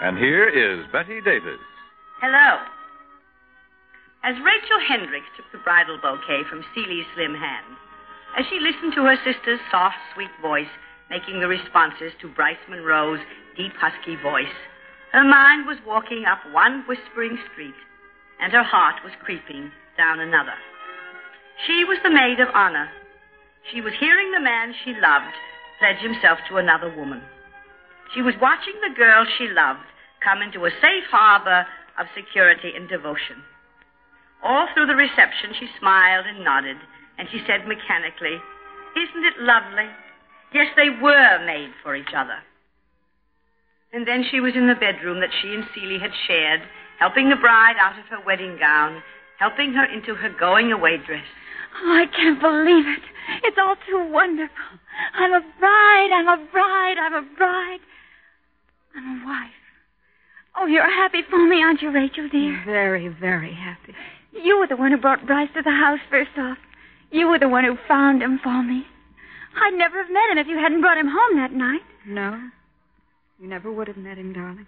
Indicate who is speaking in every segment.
Speaker 1: And here is Bette Davis.
Speaker 2: Hello. As Rachel Henricks took the bridal bouquet from Celia's slim hand, as she listened to her sister's soft, sweet voice making the responses to Bryce Monroe's deep, husky voice, her mind was walking up one whispering street, and her heart was creeping down another. She was the maid of honor. She was hearing the man she loved pledge himself to another woman. She was watching the girl she loved come into a safe harbor of security and devotion. All through the reception, she smiled and nodded, and she said mechanically, Isn't it lovely? Yes, they were made for each other. And then she was in the bedroom that she and Celie had shared, helping the bride out of her wedding gown, helping her into her going away dress.
Speaker 3: Oh, I can't believe it. It's all too wonderful. I'm a bride, I'm a bride, I'm a bride. I'm a wife. Oh, you're happy for me, aren't you, Rachel, dear?
Speaker 4: Very, very happy.
Speaker 3: You were the one who brought Bryce to the house first off. You were the one who found him for me. I'd never have met him if you hadn't brought him home that night.
Speaker 4: No, you never would have met him, darling.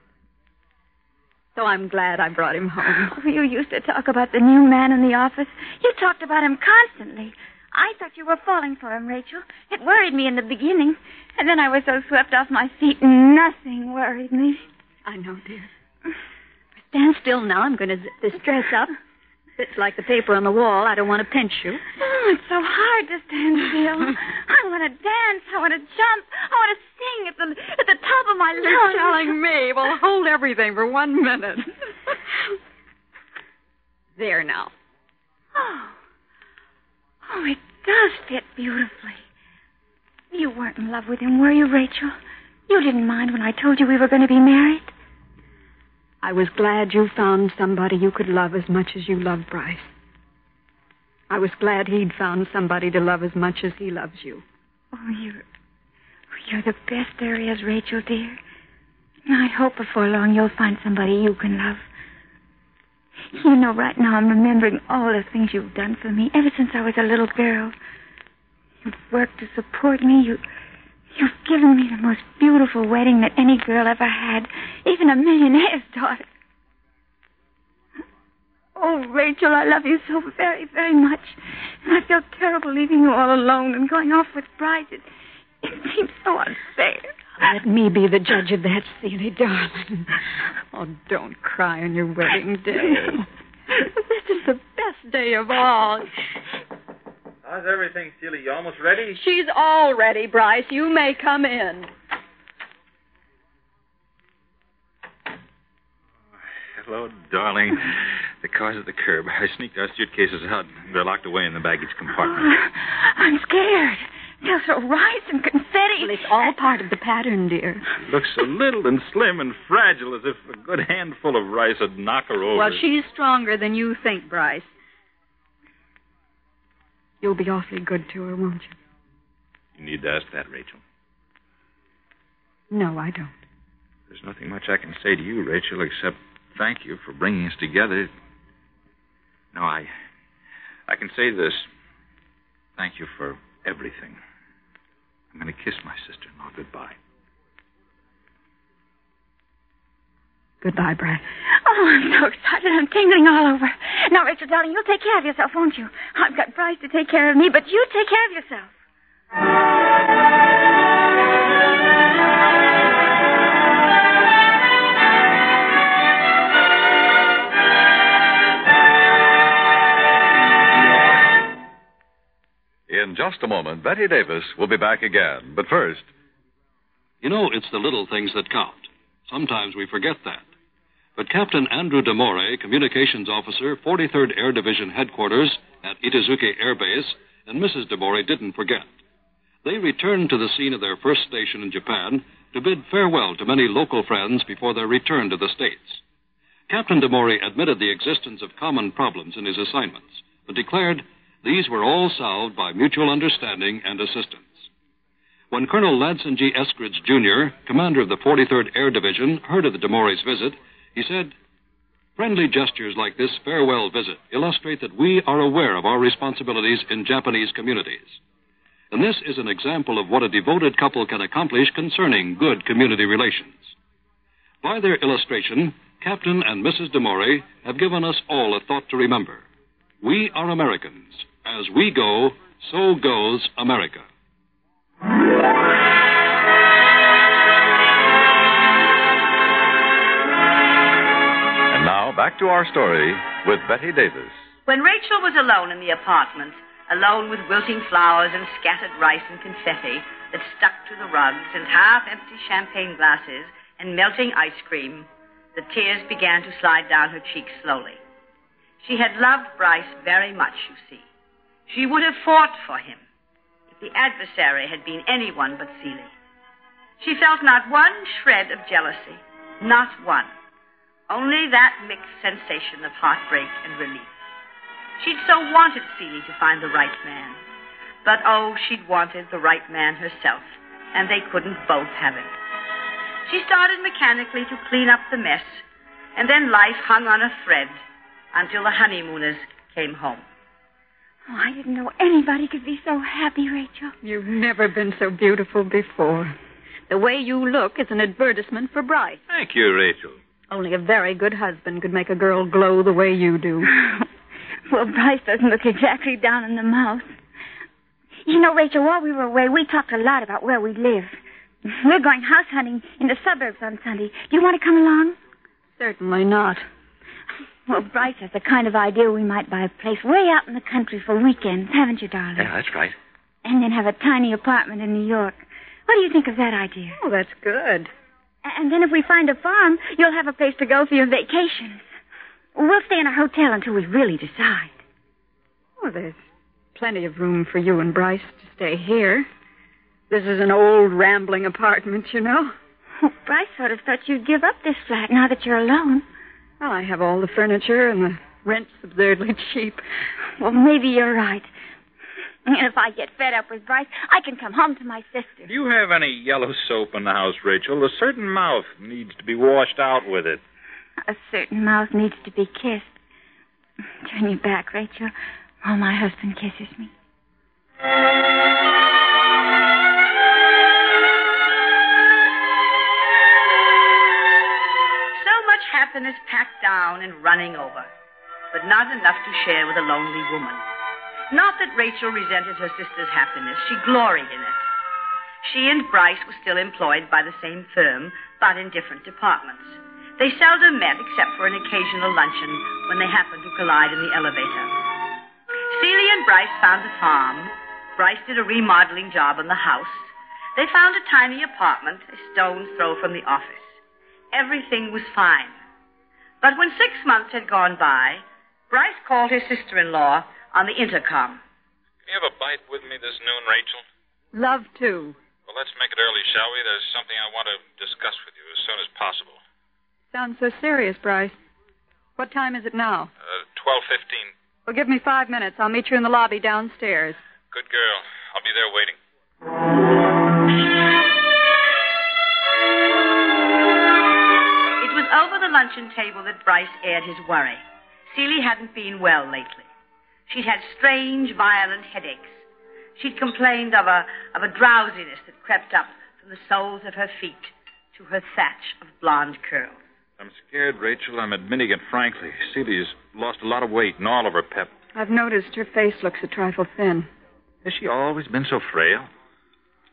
Speaker 4: So I'm glad I brought him home.
Speaker 3: Oh, you used to talk about the new man in the office. You talked about him constantly. I thought you were falling for him, Rachel. It worried me in the beginning. And then I was so swept off my feet, and nothing worried me.
Speaker 4: I know, dear. Stand still now. I'm going to zip this dress up. It's like the paper on the wall. I don't want to pinch you.
Speaker 3: Oh, it's so hard to stand still. I want to dance. I want to jump. I want to sing at the at the top of my lungs.
Speaker 4: You're telling me. Well, hold everything for one minute. there now.
Speaker 3: Oh. Oh, it does fit beautifully. You weren't in love with him, were you, Rachel? You didn't mind when I told you we were going to be married?
Speaker 4: I was glad you found somebody you could love as much as you love Bryce. I was glad he'd found somebody to love as much as he loves you.
Speaker 3: Oh, you're. You're the best there is, Rachel, dear. I hope before long you'll find somebody you can love. You know, right now I'm remembering all the things you've done for me ever since I was a little girl. You've worked to support me. You, you've given me the most beautiful wedding that any girl ever had, even a millionaire's daughter. Oh, Rachel, I love you so very, very much. And I feel terrible leaving you all alone and going off with Bryce. It, it seems so unfair.
Speaker 4: Let me be the judge of that, Celie, darling. Oh, don't cry on your wedding day. this is the best day of all.
Speaker 5: How's everything, Celia? You almost ready?
Speaker 4: She's all ready, Bryce. You may come in.
Speaker 5: Hello, darling. The car's at the curb. I sneaked our suitcases out. They're locked away in the baggage compartment.
Speaker 3: I'm scared. They'll throw rice and confetti.
Speaker 4: Well, it's all part of the pattern, dear.
Speaker 5: Looks so little and slim and fragile as if a good handful of rice would knock her over.
Speaker 4: Well, she's stronger than you think, Bryce. You'll be awfully good to her, won't you?
Speaker 5: You need to ask that, Rachel.
Speaker 4: No, I don't.
Speaker 5: There's nothing much I can say to you, Rachel, except thank you for bringing us together. No, I. I can say this. Thank you for everything. I'm going to kiss my sister in law goodbye.
Speaker 4: Goodbye, Bryce.
Speaker 3: Oh, I'm so excited. I'm tingling all over. Now, Rachel, darling, you'll take care of yourself, won't you? I've got Bryce to take care of me, but you take care of yourself.
Speaker 1: Just a moment, Bette Davis will be back again. But first,
Speaker 6: You know, it's the little things that count. Sometimes we forget that. But Captain Andrew DeMore, Communications Officer, 43rd Air Division Headquarters at Itazuke Air Base, and Mrs. DeMore didn't forget. They returned to the scene of their first station in Japan to bid farewell to many local friends before their return to the States. Captain DeMore admitted the existence of common problems in his assignments, but declared these were all solved by mutual understanding and assistance. When Colonel Ladson G. Eskridge, Jr., commander of the 43rd Air Division, heard of the DeMore's visit, he said, Friendly gestures like this farewell visit illustrate that we are aware of our responsibilities in Japanese communities. And this is an example of what a devoted couple can accomplish concerning good community relations. By their illustration, Captain and Mrs. DeMore have given us all a thought to remember. We are Americans. As we go, so goes America.
Speaker 1: And now, back to our story with Bette Davis.
Speaker 2: When Rachel was alone in the apartment, alone with wilting flowers and scattered rice and confetti that stuck to the rugs and half empty champagne glasses and melting ice cream, the tears began to slide down her cheeks slowly. She had loved Bryce very much, you see. She would have fought for him if the adversary had been anyone but Celie. She felt not one shred of jealousy, not one. Only that mixed sensation of heartbreak and relief. She'd so wanted Celie to find the right man. But oh, she'd wanted the right man herself, and they couldn't both have it. She started mechanically to clean up the mess, and then life hung on a thread until the honeymooners came home.
Speaker 3: Oh, I didn't know anybody could be so happy, Rachel.
Speaker 4: You've never been so beautiful before. The way you look is an advertisement for Bryce.
Speaker 5: Thank you, Rachel.
Speaker 4: Only a very good husband could make a girl glow the way you do.
Speaker 3: well, Bryce doesn't look exactly down in the mouth. You know, Rachel, while we were away, we talked a lot about where we live. We're going house hunting in the suburbs on Sunday. Do you want to come along?
Speaker 4: Certainly not.
Speaker 3: Well, Bryce has the kind of idea we might buy a place way out in the country for weekends, haven't you, darling?
Speaker 5: Yeah, that's right.
Speaker 3: And then have a tiny apartment in New York. What do you think of that idea?
Speaker 4: Oh, that's good.
Speaker 3: And then if we find a farm, you'll have a place to go for your vacations. We'll stay in a hotel until we really decide.
Speaker 4: Oh, there's plenty of room for you and Bryce to stay here. This is an old rambling apartment, you know.
Speaker 3: Oh, Bryce sort of thought you'd give up this flat now that you're alone.
Speaker 4: Well, I have all the furniture and the rent's absurdly cheap.
Speaker 3: Well, maybe you're right. And if I get fed up with Bryce, I can come home to my sister.
Speaker 5: Do you have any yellow soap in the house, Rachel? A certain mouth needs to be washed out with it.
Speaker 3: A certain mouth needs to be kissed. Turn your back, Rachel, while my husband kisses me.
Speaker 2: Happiness packed down and running over, but not enough to share with a lonely woman. Not that Rachel resented her sister's happiness, she gloried in it. She and Bryce were still employed by the same firm, but in different departments. They seldom met except for an occasional luncheon when they happened to collide in the elevator. Celia and Bryce found a farm. Bryce did a remodeling job on the house. They found a tiny apartment, a stone's throw from the office. Everything was fine. But when six months had gone by, Bryce called his sister in law on the intercom.
Speaker 5: Can you have a bite with me this noon, Rachel?
Speaker 4: Love to.
Speaker 5: Well, let's make it early, shall we? There's something I want to discuss with you as soon as possible.
Speaker 4: Sounds so serious, Bryce. What time is it now?
Speaker 5: Uh, 12.15.
Speaker 4: Well, give me five minutes. I'll meet you in the lobby downstairs.
Speaker 5: Good girl. I'll be there waiting.
Speaker 2: The luncheon table that Bryce aired his worry. Celie hadn't been well lately. She'd had strange, violent headaches. She'd complained of a, of a drowsiness that crept up from the soles of her feet to her thatch of blonde curls.
Speaker 5: I'm scared, Rachel. I'm admitting it frankly. Celia's lost a lot of weight and all of her pep.
Speaker 4: I've noticed her face looks a trifle thin.
Speaker 5: Has she always been so frail?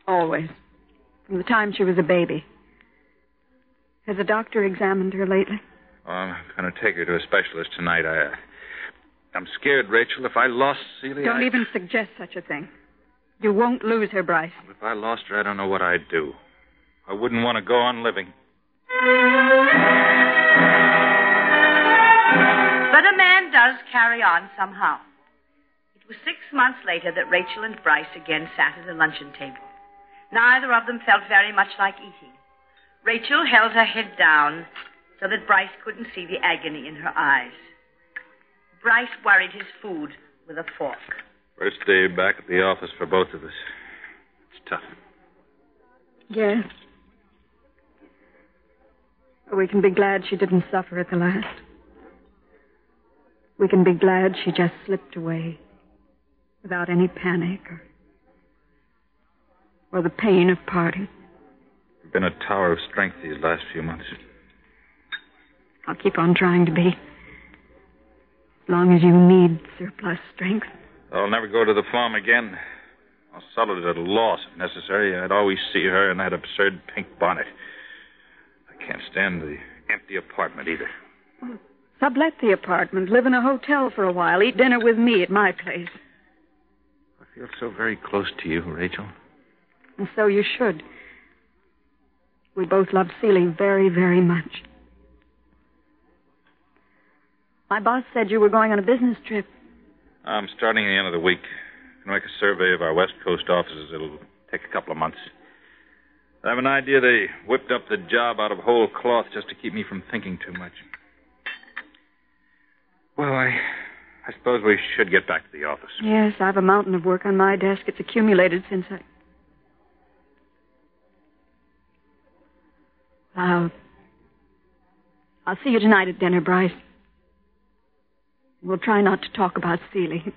Speaker 4: Always. From the time she was a baby. Has a doctor examined her lately?
Speaker 5: Oh, I'm going to take her to a specialist tonight. I, uh, I'm scared, Rachel. If I lost Celia.
Speaker 4: Don't
Speaker 5: I-
Speaker 4: even suggest such a thing. You won't lose her, Bryce.
Speaker 5: If I lost her, I don't know what I'd do. I wouldn't want to go on living.
Speaker 2: But a man does carry on somehow. It was six months later that Rachel and Bryce again sat at the luncheon table. Neither of them felt very much like eating. Rachel held her head down so that Bryce couldn't see the agony in her eyes. Bryce worried his food with a fork.
Speaker 5: First day back at the office for both of us. It's tough.
Speaker 4: Yes. We can be glad she didn't suffer at the last. We can be glad she just slipped away without any panic or, or the pain of parting.
Speaker 5: You've been a tower of strength these last few months.
Speaker 4: I'll keep on trying to be. As long as you need surplus strength.
Speaker 5: I'll never go to the farm again. I'll sell it at a loss if necessary. I'd always see her in that absurd pink bonnet. I can't stand the empty apartment either.
Speaker 4: Sublet the apartment, live in a hotel for a while, eat dinner with me at my place.
Speaker 5: I feel so very close to you, Rachel.
Speaker 4: And so you should. We both love Celie very, very much. My boss said you were going on a business trip.
Speaker 5: I'm starting at the end of the week. I'm going to make a survey of our West Coast offices. It'll take a couple of months. I have an idea they whipped up the job out of whole cloth just to keep me from thinking too much. Well, I, I suppose we should get back to the office.
Speaker 4: Yes, I have a mountain of work on my desk. It's accumulated since I. I'll. I'll see you tonight at dinner, Bryce. We'll try not to talk about Celie.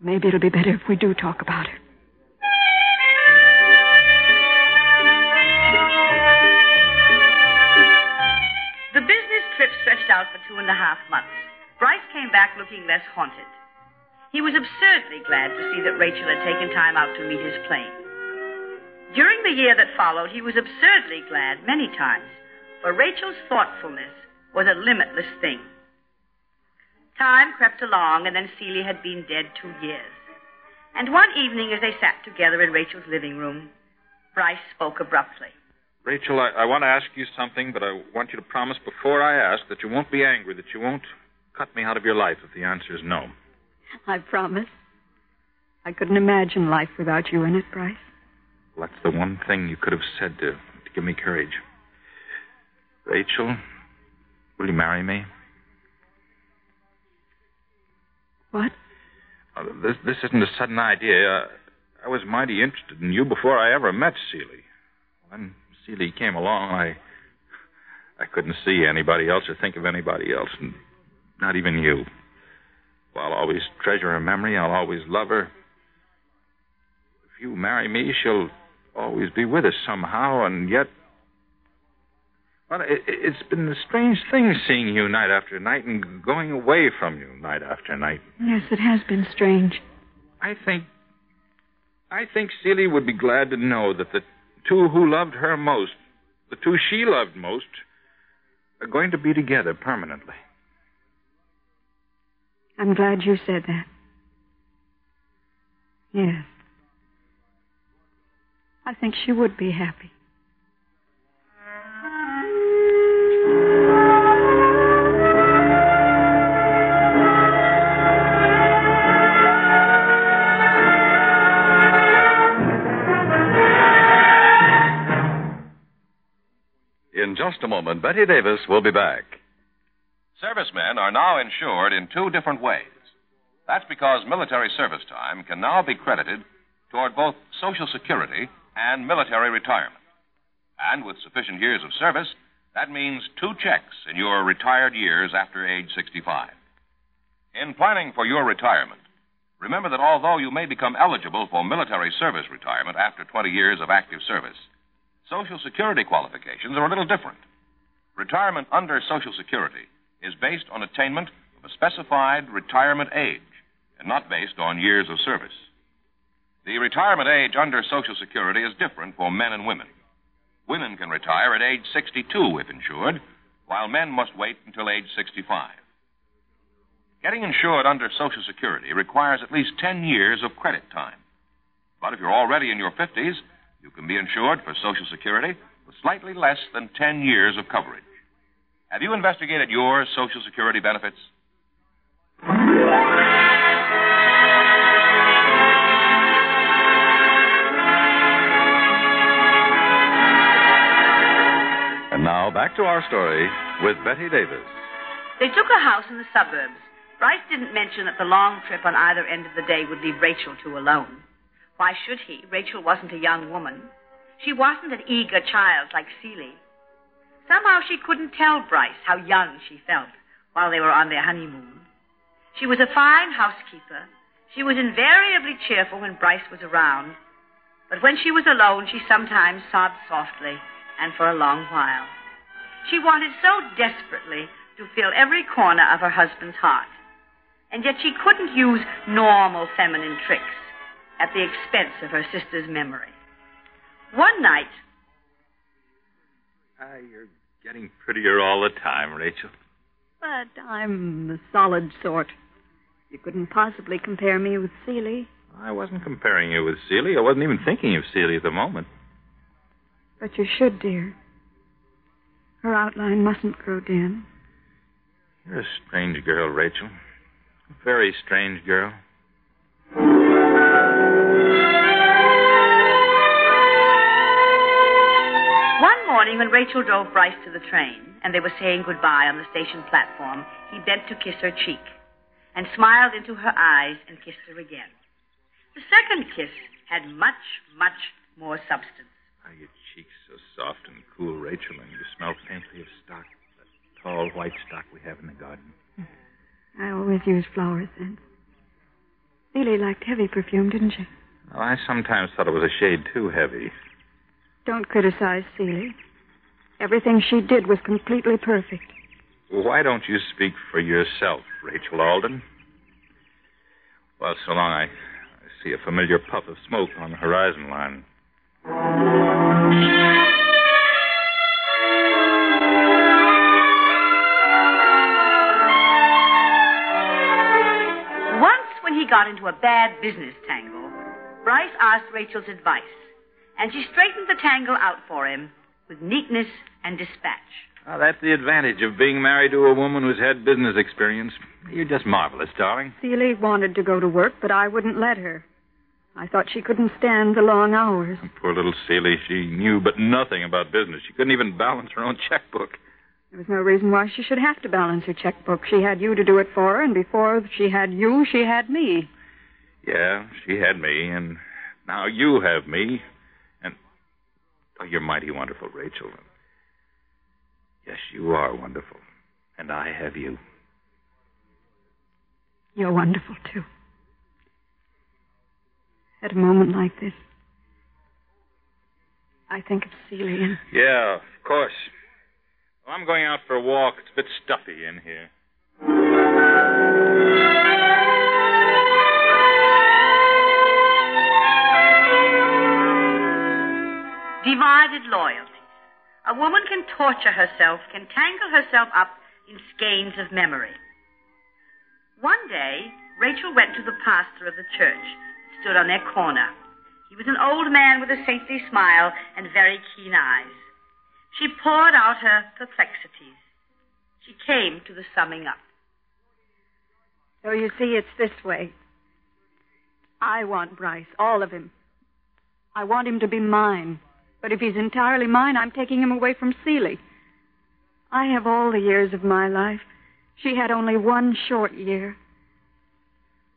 Speaker 4: Maybe it'll be better if we do talk about her.
Speaker 2: The business trip stretched out for two and a half months. Bryce came back looking less haunted. He was absurdly glad to see that Rachel had taken time out to meet his plane. During the year that followed, he was absurdly glad many times, for Rachel's thoughtfulness was a limitless thing. Time crept along, and then Celia had been dead two years. And one evening, as they sat together in Rachel's living room, Bryce spoke abruptly.
Speaker 5: Rachel, I, I want to ask you something, but I want you to promise before I ask that you won't be angry, that you won't cut me out of your life if the answer is no.
Speaker 4: I promise. I couldn't imagine life without you in it, Bryce.
Speaker 5: Well, that's the one thing you could have said to, to give me courage. Rachel, will you marry me?
Speaker 4: What?
Speaker 5: Uh, this, this isn't a sudden idea. Uh, I was mighty interested in you before I ever met Celie. When Celie came along, I I couldn't see anybody else or think of anybody else, and not even you. Well, I'll always treasure her memory. I'll always love her. If you marry me, she'll always be with us somehow, and yet. Well, it, it's been a strange thing seeing you night after night and going away from you night after night.
Speaker 4: Yes, it has been strange.
Speaker 5: I think. I think Celia would be glad to know that the two who loved her most, the two she loved most, are going to be together permanently.
Speaker 4: I'm glad you said that. Yes. I think she would be happy.
Speaker 1: In just a moment, Bette Davis will be back.
Speaker 7: Servicemen are now insured in two different ways. That's because military service time can now be credited toward both Social Security and military retirement. And with sufficient years of service, that means two checks in your retired years after age 65. In planning for your retirement, remember that although you may become eligible for military service retirement after 20 years of active service, Social Security qualifications are a little different. Retirement under Social Security is based on attainment of a specified retirement age and not based on years of service. The retirement age under Social Security is different for men and women. Women can retire at age 62 if insured, while men must wait until age 65. Getting insured under Social Security requires at least 10 years of credit time. But if you're already in your 50s, you can be insured for Social Security with slightly less than 10 years of coverage. Have you investigated your Social Security benefits?
Speaker 1: Now back to our story with Bette Davis.
Speaker 2: They took a house in the suburbs. Bryce didn't mention that the long trip on either end of the day would leave Rachel two alone. Why should he? Rachel wasn't a young woman. She wasn't an eager child like Celie. Somehow she couldn't tell Bryce how young she felt while they were on their honeymoon. She was a fine housekeeper. She was invariably cheerful when Bryce was around. But when she was alone, she sometimes sobbed softly and for a long while. She wanted so desperately to fill every corner of her husband's heart. And yet she couldn't use normal feminine tricks at the expense of her sister's memory. One night,
Speaker 5: Ah, you're getting prettier all the time, Rachel.
Speaker 4: But I'm the solid sort. You couldn't possibly compare me with Celie.
Speaker 5: I wasn't comparing you with Celie. I wasn't even thinking of Celie at the moment.
Speaker 4: But you should, dear. Her outline mustn't grow dim.
Speaker 5: You're a strange girl, Rachel. A very strange girl.
Speaker 2: one morning when Rachel drove Bryce to the train and they were saying goodbye on the station platform, he bent to kiss her cheek and smiled into her eyes and kissed her again. The second kiss had much, much more substance.
Speaker 5: Ah, your cheeks so soft and cool, Rachel, and you smell faintly of stock. That tall white stock we have in the garden.
Speaker 4: I always use flower scents. Celie liked heavy perfume, didn't she?
Speaker 5: Well, I sometimes thought it was a shade too heavy.
Speaker 4: Don't criticize Celie. Everything she did was completely perfect.
Speaker 5: Why don't you speak for yourself, Rachel Alden? Well, so long I, I see a familiar puff of smoke on the horizon line.
Speaker 2: Once, when he got into a bad business tangle, Bryce asked Rachel's advice, and she straightened the tangle out for him with neatness and dispatch.
Speaker 5: Ah, that's the advantage of being married to a woman who's had business experience. You're just marvelous, darling.
Speaker 4: Celie wanted to go to work, but I wouldn't let her. I thought she couldn't stand the long hours.
Speaker 5: Oh, poor little Celie, she knew but nothing about business. She couldn't even balance her own checkbook.
Speaker 4: There was no reason why she should have to balance her checkbook. She had you to do it for her, and before she had you, she had me.
Speaker 5: Yeah, she had me, and now you have me. And oh, you're mighty wonderful, Rachel. Yes, you are wonderful. And I have you.
Speaker 4: You're wonderful, too. At a moment like this, I think of Celia. and
Speaker 5: Yeah, of course. Well, I'm going out for a walk. It's a bit stuffy in here.
Speaker 2: Divided loyalties. A woman can torture herself, can tangle herself up in skeins of memory. One day, Rachel went to the pastor of the church, stood on their corner. He was an old man with a saintly smile and very keen eyes. She poured out her perplexities. She came to the summing up.
Speaker 4: So you see, it's this way. I want Bryce, all of him. I want him to be mine. But if he's entirely mine, I'm taking him away from Celie. I have all the years of my life. She had only one short year.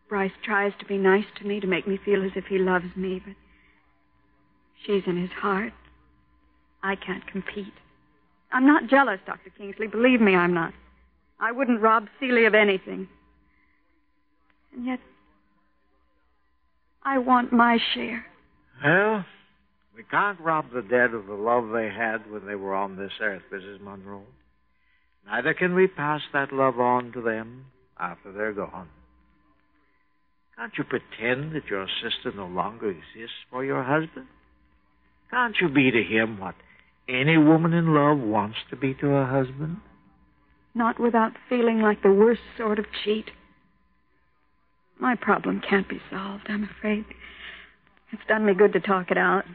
Speaker 4: Bryce tries to be nice to me to make me feel as if he loves me, but she's in his heart. I can't compete. I'm not jealous, Dr. Kingsley. Believe me, I'm not. I wouldn't rob Celia of anything. And yet, I want my share.
Speaker 8: Well, we can't rob the dead of the love they had when they were on this earth, Mrs. Monroe. Neither can we pass that love on to them after they're gone. Can't you pretend that your sister no longer exists for your husband? Can't you be to him what any woman in love wants to be to her husband?
Speaker 4: Not without feeling like the worst sort of cheat. My problem can't be solved, I'm afraid. It's done me good to talk it out.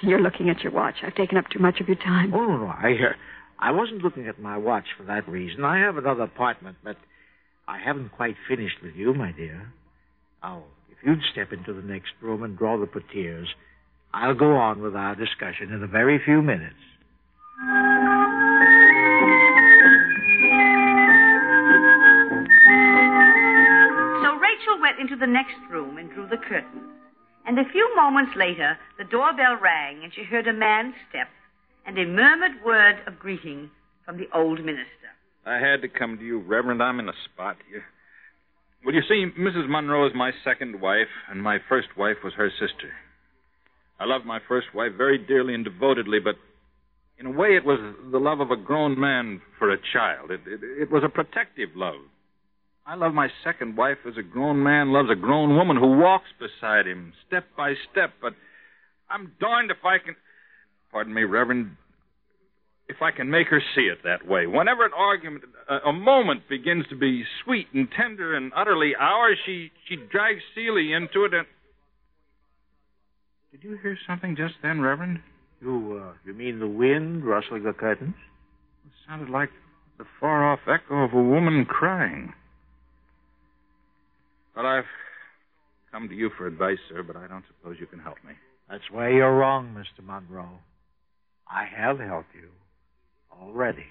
Speaker 4: You're looking at your watch. I've taken up too much of your time.
Speaker 8: Oh, no, I, uh, I wasn't looking at my watch for that reason. I have another appointment, but I haven't quite finished with you, my dear. Now, if you'd step into the next room and draw the portieres, I'll go on with our discussion in a very few minutes.
Speaker 2: So Rachel went into the next room and drew the curtains. And a few moments later, the doorbell rang and she heard a man's step and a murmured word of greeting from the old minister.
Speaker 5: I had to come to you, Reverend. I'm in a spot here. Well, you see, Mrs. Monroe is my second wife, and my first wife was her sister. I loved my first wife very dearly and devotedly, but in a way it was the love of a grown man for a child. It, it, it was a protective love. I love my second wife as a grown man loves a grown woman who walks beside him, step by step, but I'm darned if I can. Pardon me, Reverend. If I can make her see it that way. Whenever an argument, a, a moment begins to be sweet and tender and utterly ours, she, she drags Celie into it and. Did you hear something just then, Reverend?
Speaker 8: You, uh, you mean the wind rustling the curtains?
Speaker 5: It sounded like the far off echo of a woman crying. Well, I've come to you for advice, sir, but I don't suppose you can help me.
Speaker 8: That's where you're wrong, Mr. Monroe. I have helped you already.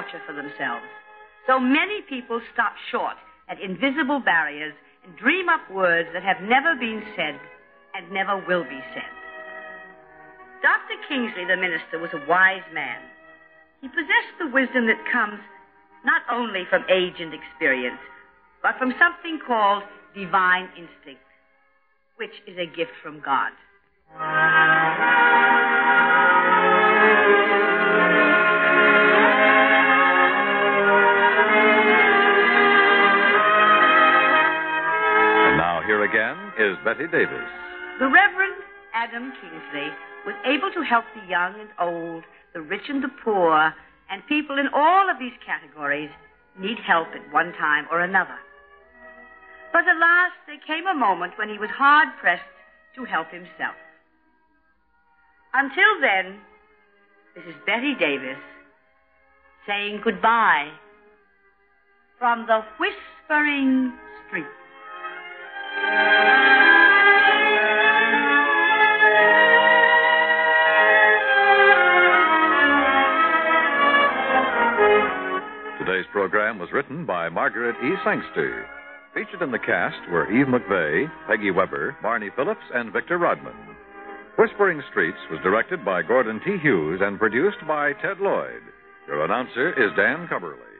Speaker 2: Torture for themselves. So many people stop short at invisible barriers and dream up words that have never been said and never will be said. Dr. Kingsley, the minister, was a wise man. He possessed the wisdom that comes not only from age and experience, but from something called divine instinct, which is a gift from God.
Speaker 1: Is Bette Davis.
Speaker 2: The Reverend Adam Kingsley was able to help the young and old, the rich and the poor, and people in all of these categories need help at one time or another. But alas, there came a moment when he was hard pressed to help himself. Until then, this is Bette Davis saying goodbye from the Whispering Street.
Speaker 1: Today's program was written by Margaret E. Sangster. Featured in the cast were Eve McVeagh, Peggy Webber, Barney Phillips, and Victor Rodman. Whispering Streets was directed by Gordon T. Hughes and produced by Ted Lloyd. Your announcer is Dan
Speaker 9: Cubberly.